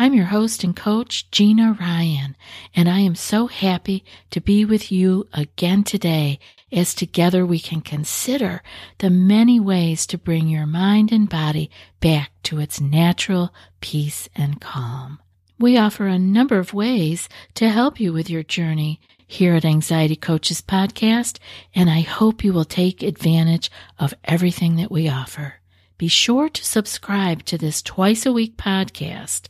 I'm your host and coach, Gina Ryan, and I am so happy to be with you again today as together we can consider the many ways to bring your mind and body back to its natural peace and calm. We offer a number of ways to help you with your journey here at Anxiety Coaches Podcast, and I hope you will take advantage of everything that we offer. Be sure to subscribe to this twice a week podcast.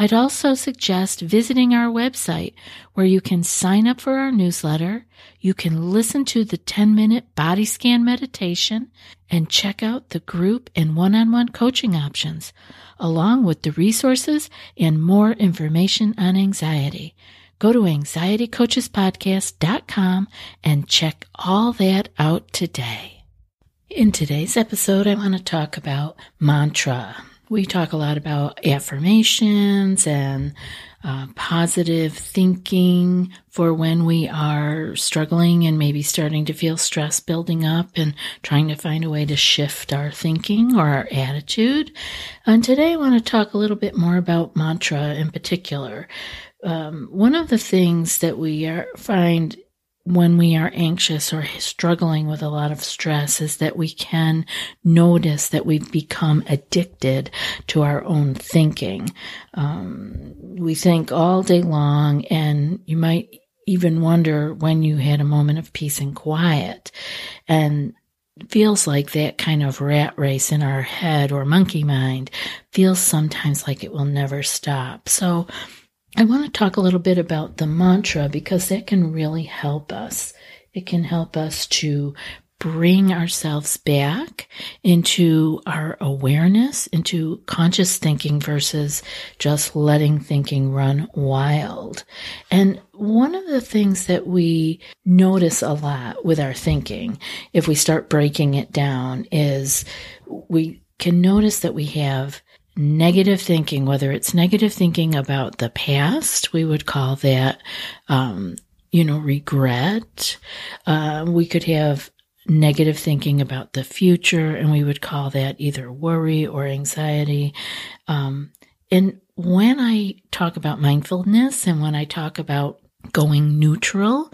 I'd also suggest visiting our website where you can sign up for our newsletter, you can listen to the 10 minute body scan meditation, and check out the group and one on one coaching options, along with the resources and more information on anxiety. Go to anxietycoachespodcast.com and check all that out today. In today's episode, I want to talk about mantra. We talk a lot about affirmations and uh, positive thinking for when we are struggling and maybe starting to feel stress building up and trying to find a way to shift our thinking or our attitude. And today I want to talk a little bit more about mantra in particular. Um, one of the things that we are, find when we are anxious or struggling with a lot of stress is that we can notice that we've become addicted to our own thinking. Um, we think all day long, and you might even wonder when you had a moment of peace and quiet. And feels like that kind of rat race in our head or monkey mind feels sometimes like it will never stop. So I want to talk a little bit about the mantra because that can really help us. It can help us to bring ourselves back into our awareness, into conscious thinking versus just letting thinking run wild. And one of the things that we notice a lot with our thinking, if we start breaking it down, is we can notice that we have negative thinking, whether it's negative thinking about the past, we would call that, um, you know, regret. Uh, we could have negative thinking about the future, and we would call that either worry or anxiety. Um, and when I talk about mindfulness and when I talk about going neutral.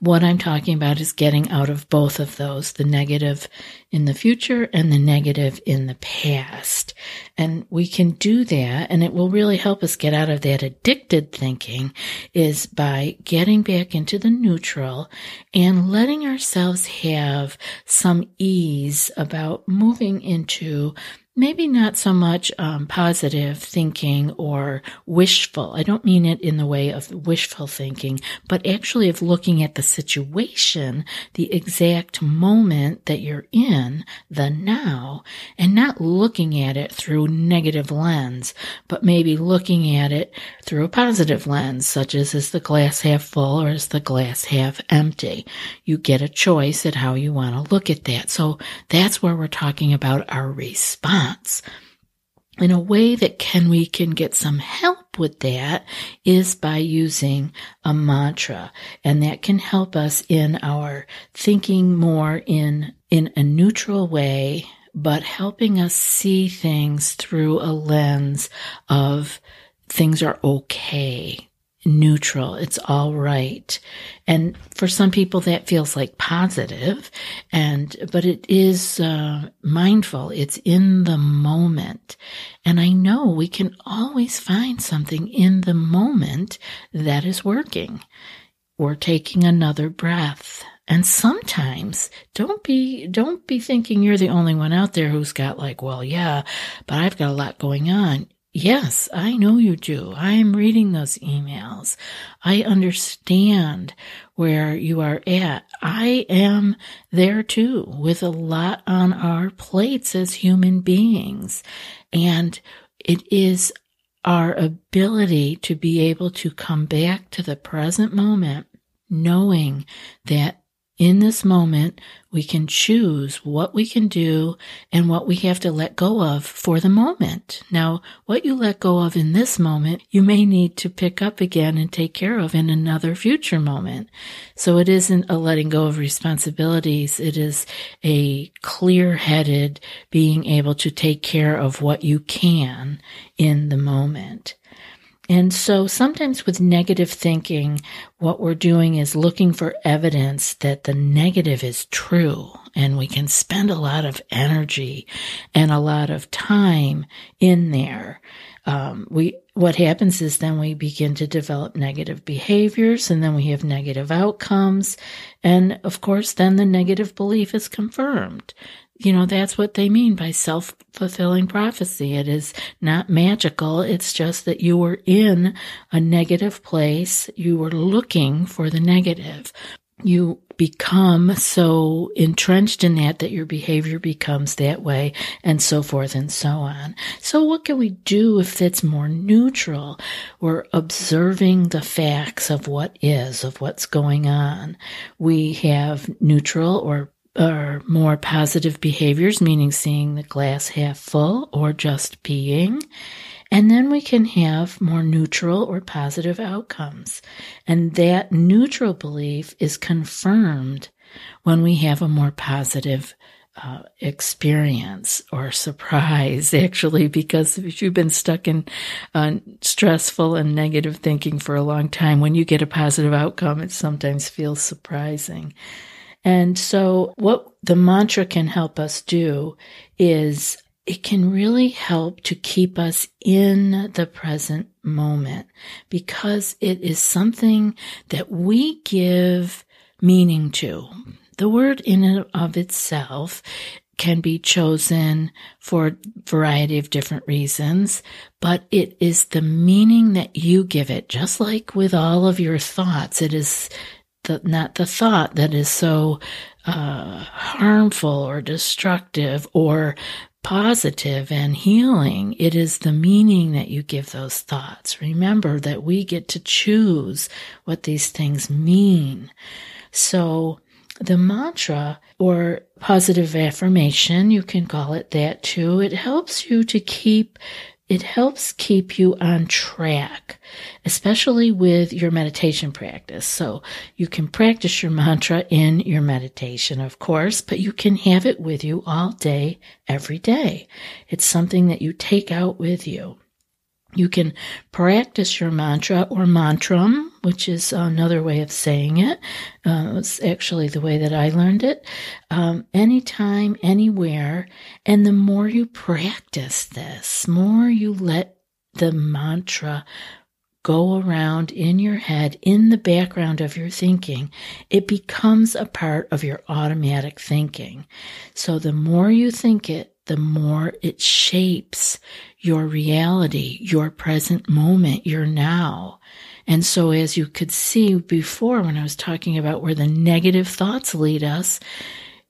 What I'm talking about is getting out of both of those, the negative in the future and the negative in the past. And we can do that and it will really help us get out of that addicted thinking is by getting back into the neutral and letting ourselves have some ease about moving into maybe not so much um, positive thinking or wishful. I don't mean it in the way of wishful thinking, but actually of looking at the situation, the exact moment that you're in, the now, and not looking at it through negative lens, but maybe looking at it through a positive lens, such as is the glass half full or is the glass half empty. You get a choice at how you want to look at that. So that's where we're talking about our response in a way that can we can get some help with that is by using a mantra. And that can help us in our thinking more in in a neutral way but helping us see things through a lens of things are okay neutral. It's all right. And for some people that feels like positive and, but it is uh, mindful. It's in the moment. And I know we can always find something in the moment that is working. We're taking another breath. And sometimes don't be, don't be thinking you're the only one out there who's got like, well, yeah, but I've got a lot going on. Yes, I know you do. I am reading those emails. I understand where you are at. I am there too with a lot on our plates as human beings. And it is our ability to be able to come back to the present moment, knowing that in this moment, we can choose what we can do and what we have to let go of for the moment. Now, what you let go of in this moment, you may need to pick up again and take care of in another future moment. So it isn't a letting go of responsibilities. It is a clear headed being able to take care of what you can in the moment. And so sometimes with negative thinking, what we're doing is looking for evidence that the negative is true. And we can spend a lot of energy and a lot of time in there. Um, we, what happens is then we begin to develop negative behaviors and then we have negative outcomes. And of course, then the negative belief is confirmed you know, that's what they mean by self fulfilling prophecy. It is not magical. It's just that you were in a negative place. You were looking for the negative. You become so entrenched in that that your behavior becomes that way and so forth and so on. So what can we do if it's more neutral? We're observing the facts of what is, of what's going on. We have neutral or or more positive behaviors, meaning seeing the glass half full or just being. And then we can have more neutral or positive outcomes. And that neutral belief is confirmed when we have a more positive uh, experience or surprise, actually, because if you've been stuck in uh, stressful and negative thinking for a long time, when you get a positive outcome, it sometimes feels surprising. And so what the mantra can help us do is it can really help to keep us in the present moment because it is something that we give meaning to. The word in and of itself can be chosen for a variety of different reasons, but it is the meaning that you give it. Just like with all of your thoughts, it is the, not the thought that is so uh, harmful or destructive or positive and healing. It is the meaning that you give those thoughts. Remember that we get to choose what these things mean. So the mantra or positive affirmation, you can call it that too. It helps you to keep it helps keep you on track, especially with your meditation practice. So you can practice your mantra in your meditation, of course, but you can have it with you all day, every day. It's something that you take out with you. You can practice your mantra or mantram, which is another way of saying it. Uh, it's actually the way that I learned it. Um, anytime, anywhere. And the more you practice this, more you let the mantra go around in your head, in the background of your thinking, it becomes a part of your automatic thinking. So the more you think it, the more it shapes your reality, your present moment, your now. And so as you could see before when I was talking about where the negative thoughts lead us,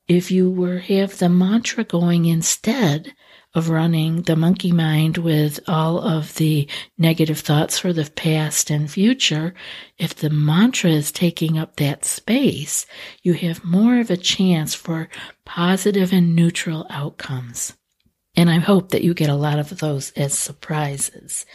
if you were have the mantra going instead of running the monkey mind with all of the negative thoughts for the past and future, if the mantra is taking up that space, you have more of a chance for positive and neutral outcomes. And I hope that you get a lot of those as surprises.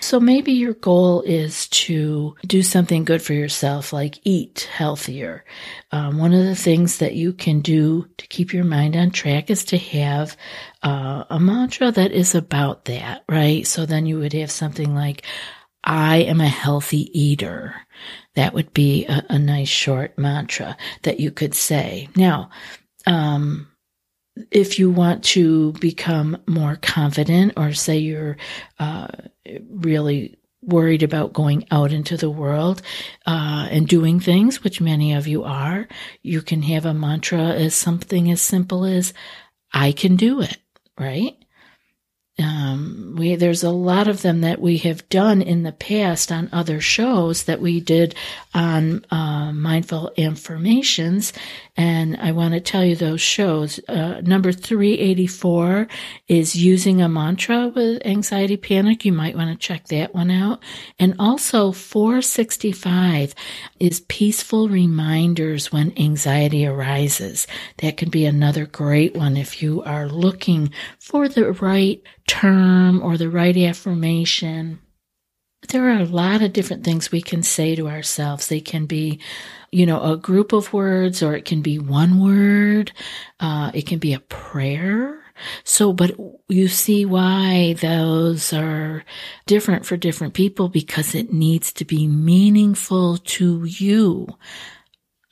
So maybe your goal is to do something good for yourself, like eat healthier. Um, one of the things that you can do to keep your mind on track is to have uh, a mantra that is about that, right? So then you would have something like, I am a healthy eater. That would be a, a nice short mantra that you could say. Now, um, if you want to become more confident or say you're uh, really worried about going out into the world uh, and doing things, which many of you are, you can have a mantra as something as simple as, I can do it, right? um, we there's a lot of them that we have done in the past on other shows that we did on uh, mindful affirmations, and I want to tell you those shows. Uh, number 384 is using a mantra with anxiety panic. You might want to check that one out. And also 465 is peaceful reminders when anxiety arises. That can be another great one if you are looking for the right term or the right affirmation. There are a lot of different things we can say to ourselves. They can be you know, a group of words or it can be one word. Uh, it can be a prayer. So, but you see why those are different for different people because it needs to be meaningful to you.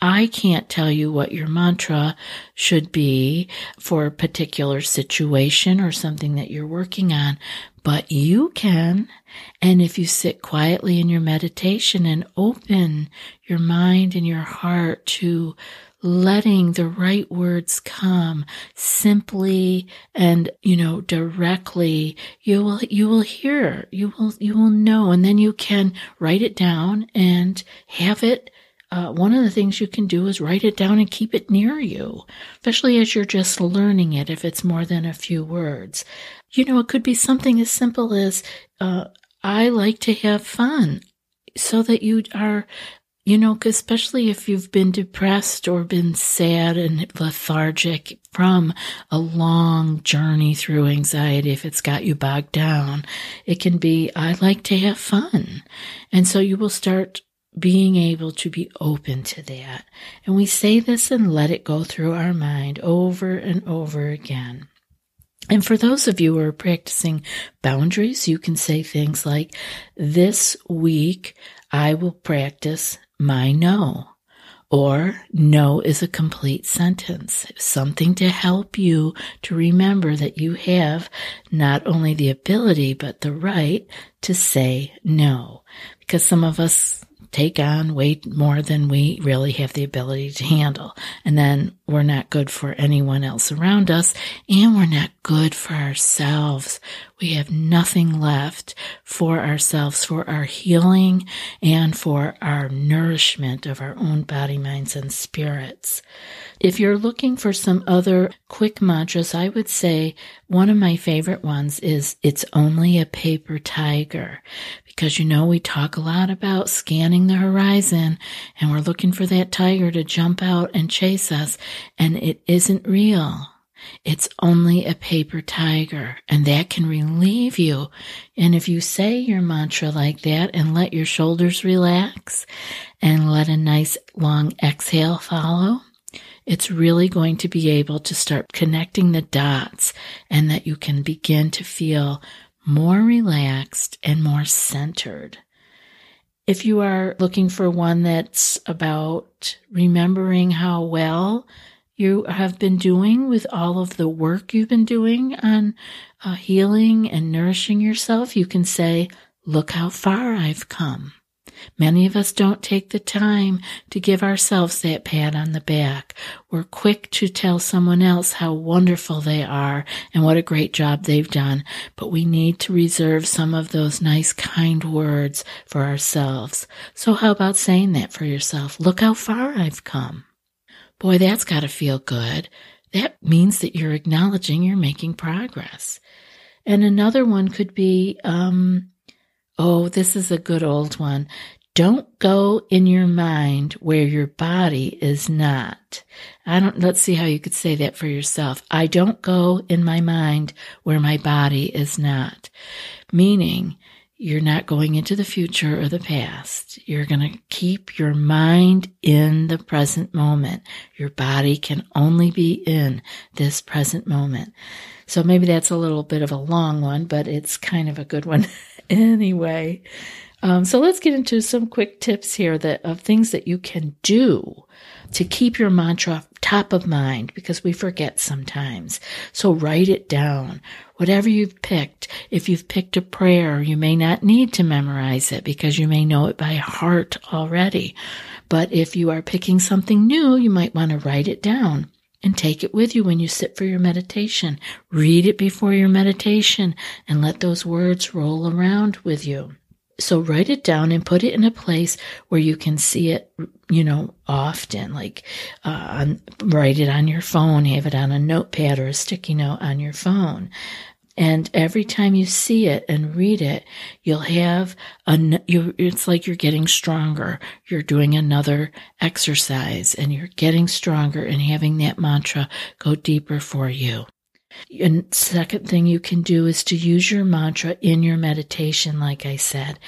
I can't tell you what your mantra should be for a particular situation or something that you're working on, but you can. And if you sit quietly in your meditation and open your mind and your heart to letting the right words come simply and you know directly you will you will hear you will you will know and then you can write it down and have it uh, one of the things you can do is write it down and keep it near you, especially as you're just learning it, if it's more than a few words. You know, it could be something as simple as, uh, I like to have fun so that you are, you know, especially if you've been depressed or been sad and lethargic from a long journey through anxiety, if it's got you bogged down, it can be, I like to have fun. And so you will start being able to be open to that. And we say this and let it go through our mind over and over again. And for those of you who are practicing boundaries, you can say things like, This week I will practice my no. Or no is a complete sentence, something to help you to remember that you have not only the ability, but the right to say no. Because some of us take on way more than we really have the ability to handle. And then we're not good for anyone else around us and we're not good for ourselves. We have nothing left for ourselves, for our healing and for our nourishment of our own body, minds, and spirits. If you're looking for some other quick mantras, I would say one of my favorite ones is it's only a paper tiger because you know we talk a lot about scanning the horizon and we're looking for that tiger to jump out and chase us and it isn't real. It's only a paper tiger and that can relieve you. And if you say your mantra like that and let your shoulders relax and let a nice long exhale follow, it's really going to be able to start connecting the dots and that you can begin to feel more relaxed and more centered. If you are looking for one that's about remembering how well you have been doing with all of the work you've been doing on uh, healing and nourishing yourself, you can say, Look how far I've come. Many of us don't take the time to give ourselves that pat on the back. We're quick to tell someone else how wonderful they are and what a great job they've done, but we need to reserve some of those nice, kind words for ourselves. So how about saying that for yourself? Look how far I've come. Boy, that's gotta feel good. That means that you're acknowledging you're making progress. And another one could be, um, Oh, this is a good old one. Don't go in your mind where your body is not. I don't, let's see how you could say that for yourself. I don't go in my mind where my body is not. Meaning, you're not going into the future or the past. You're going to keep your mind in the present moment. Your body can only be in this present moment. So maybe that's a little bit of a long one, but it's kind of a good one anyway. Um, so let's get into some quick tips here that of things that you can do to keep your mantra top of mind because we forget sometimes. So write it down. Whatever you've picked, if you've picked a prayer, you may not need to memorize it because you may know it by heart already. But if you are picking something new, you might want to write it down. and take it with you when you sit for your meditation. Read it before your meditation and let those words roll around with you. So write it down and put it in a place where you can see it, you know, often. Like, uh, on, write it on your phone, have it on a notepad or a sticky note on your phone. And every time you see it and read it, you'll have a, you, it's like you're getting stronger. You're doing another exercise and you're getting stronger and having that mantra go deeper for you. And second thing you can do is to use your mantra in your meditation, like I said,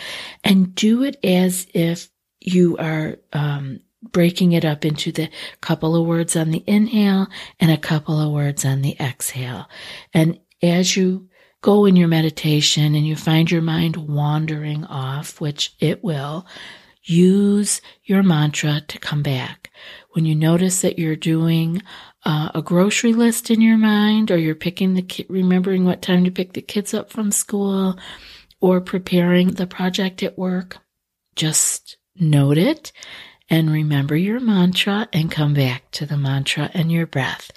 and do it as if you are, um, breaking it up into the couple of words on the inhale and a couple of words on the exhale. And as you go in your meditation and you find your mind wandering off, which it will, use your mantra to come back. When you notice that you're doing uh, a grocery list in your mind, or you're picking the ki- remembering what time to pick the kids up from school, or preparing the project at work, just note it and remember your mantra and come back to the mantra and your breath.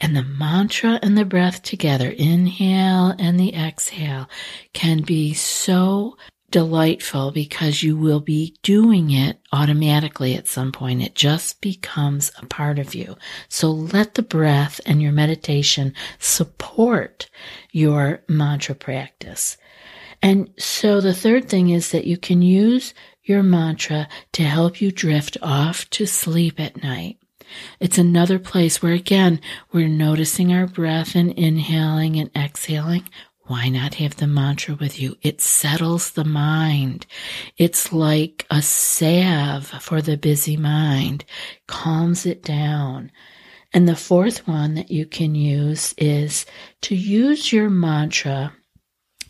And the mantra and the breath together, inhale and the exhale, can be so delightful because you will be doing it automatically at some point. It just becomes a part of you. So let the breath and your meditation support your mantra practice. And so the third thing is that you can use your mantra to help you drift off to sleep at night. It's another place where again, we're noticing our breath and inhaling and exhaling. Why not have the mantra with you? It settles the mind. It's like a salve for the busy mind, calms it down. And the fourth one that you can use is to use your mantra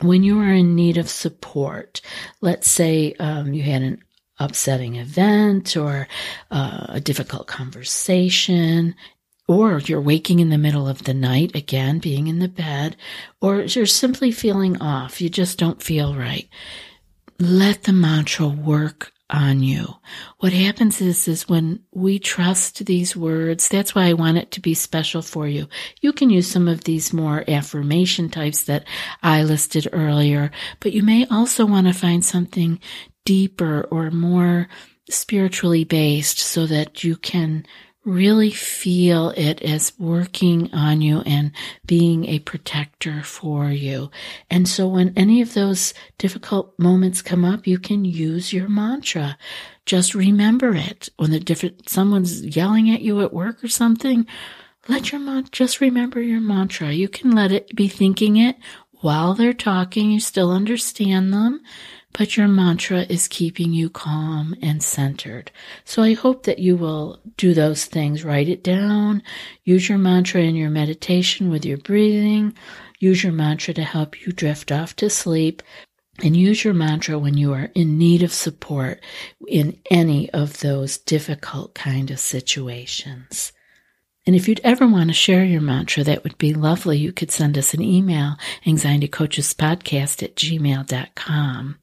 when you are in need of support, let's say um, you had an upsetting event or uh, a difficult conversation, or you're waking in the middle of the night, again, being in the bed, or you're simply feeling off, you just don't feel right. Let the mantra work on you. What happens is, is when we trust these words, that's why I want it to be special for you. You can use some of these more affirmation types that I listed earlier, but you may also want to find something deeper or more spiritually based so that you can really feel it as working on you and being a protector for you. And so when any of those difficult moments come up, you can use your mantra. Just remember it. When the different, someone's yelling at you at work or something, let your man, just remember your mantra. You can let it be thinking it while they're talking. You still understand them but your mantra is keeping you calm and centered. So I hope that you will do those things. Write it down. Use your mantra in your meditation with your breathing. Use your mantra to help you drift off to sleep. And use your mantra when you are in need of support in any of those difficult kind of situations. And if you'd ever want to share your mantra, that would be lovely. You could send us an email, anxietycoachespodcast at gmail.com.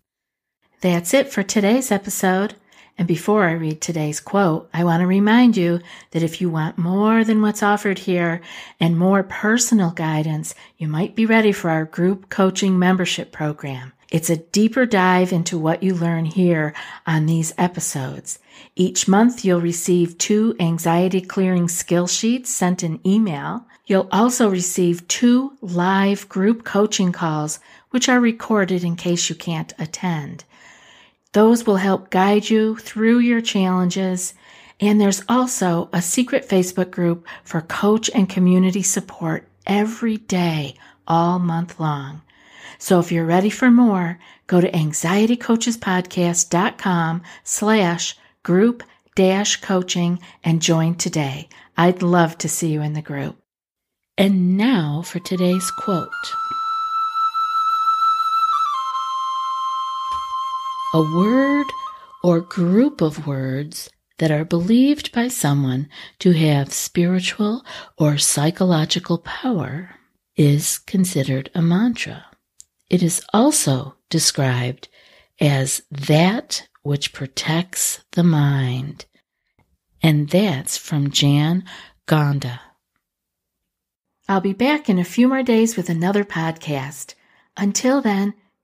That's it for today's episode. And before I read today's quote, I want to remind you that if you want more than what's offered here and more personal guidance, you might be ready for our group coaching membership program. It's a deeper dive into what you learn here on these episodes. Each month you'll receive two anxiety clearing skill sheets sent in email. You'll also receive two live group coaching calls, which are recorded in case you can't attend. Those will help guide you through your challenges. And there's also a secret Facebook group for coach and community support every day, all month long. So if you're ready for more, go to anxietycoachespodcast.com slash group dash coaching and join today. I'd love to see you in the group. And now for today's quote. A word or group of words that are believed by someone to have spiritual or psychological power is considered a mantra. It is also described as that which protects the mind. And that's from Jan Gonda. I'll be back in a few more days with another podcast. Until then,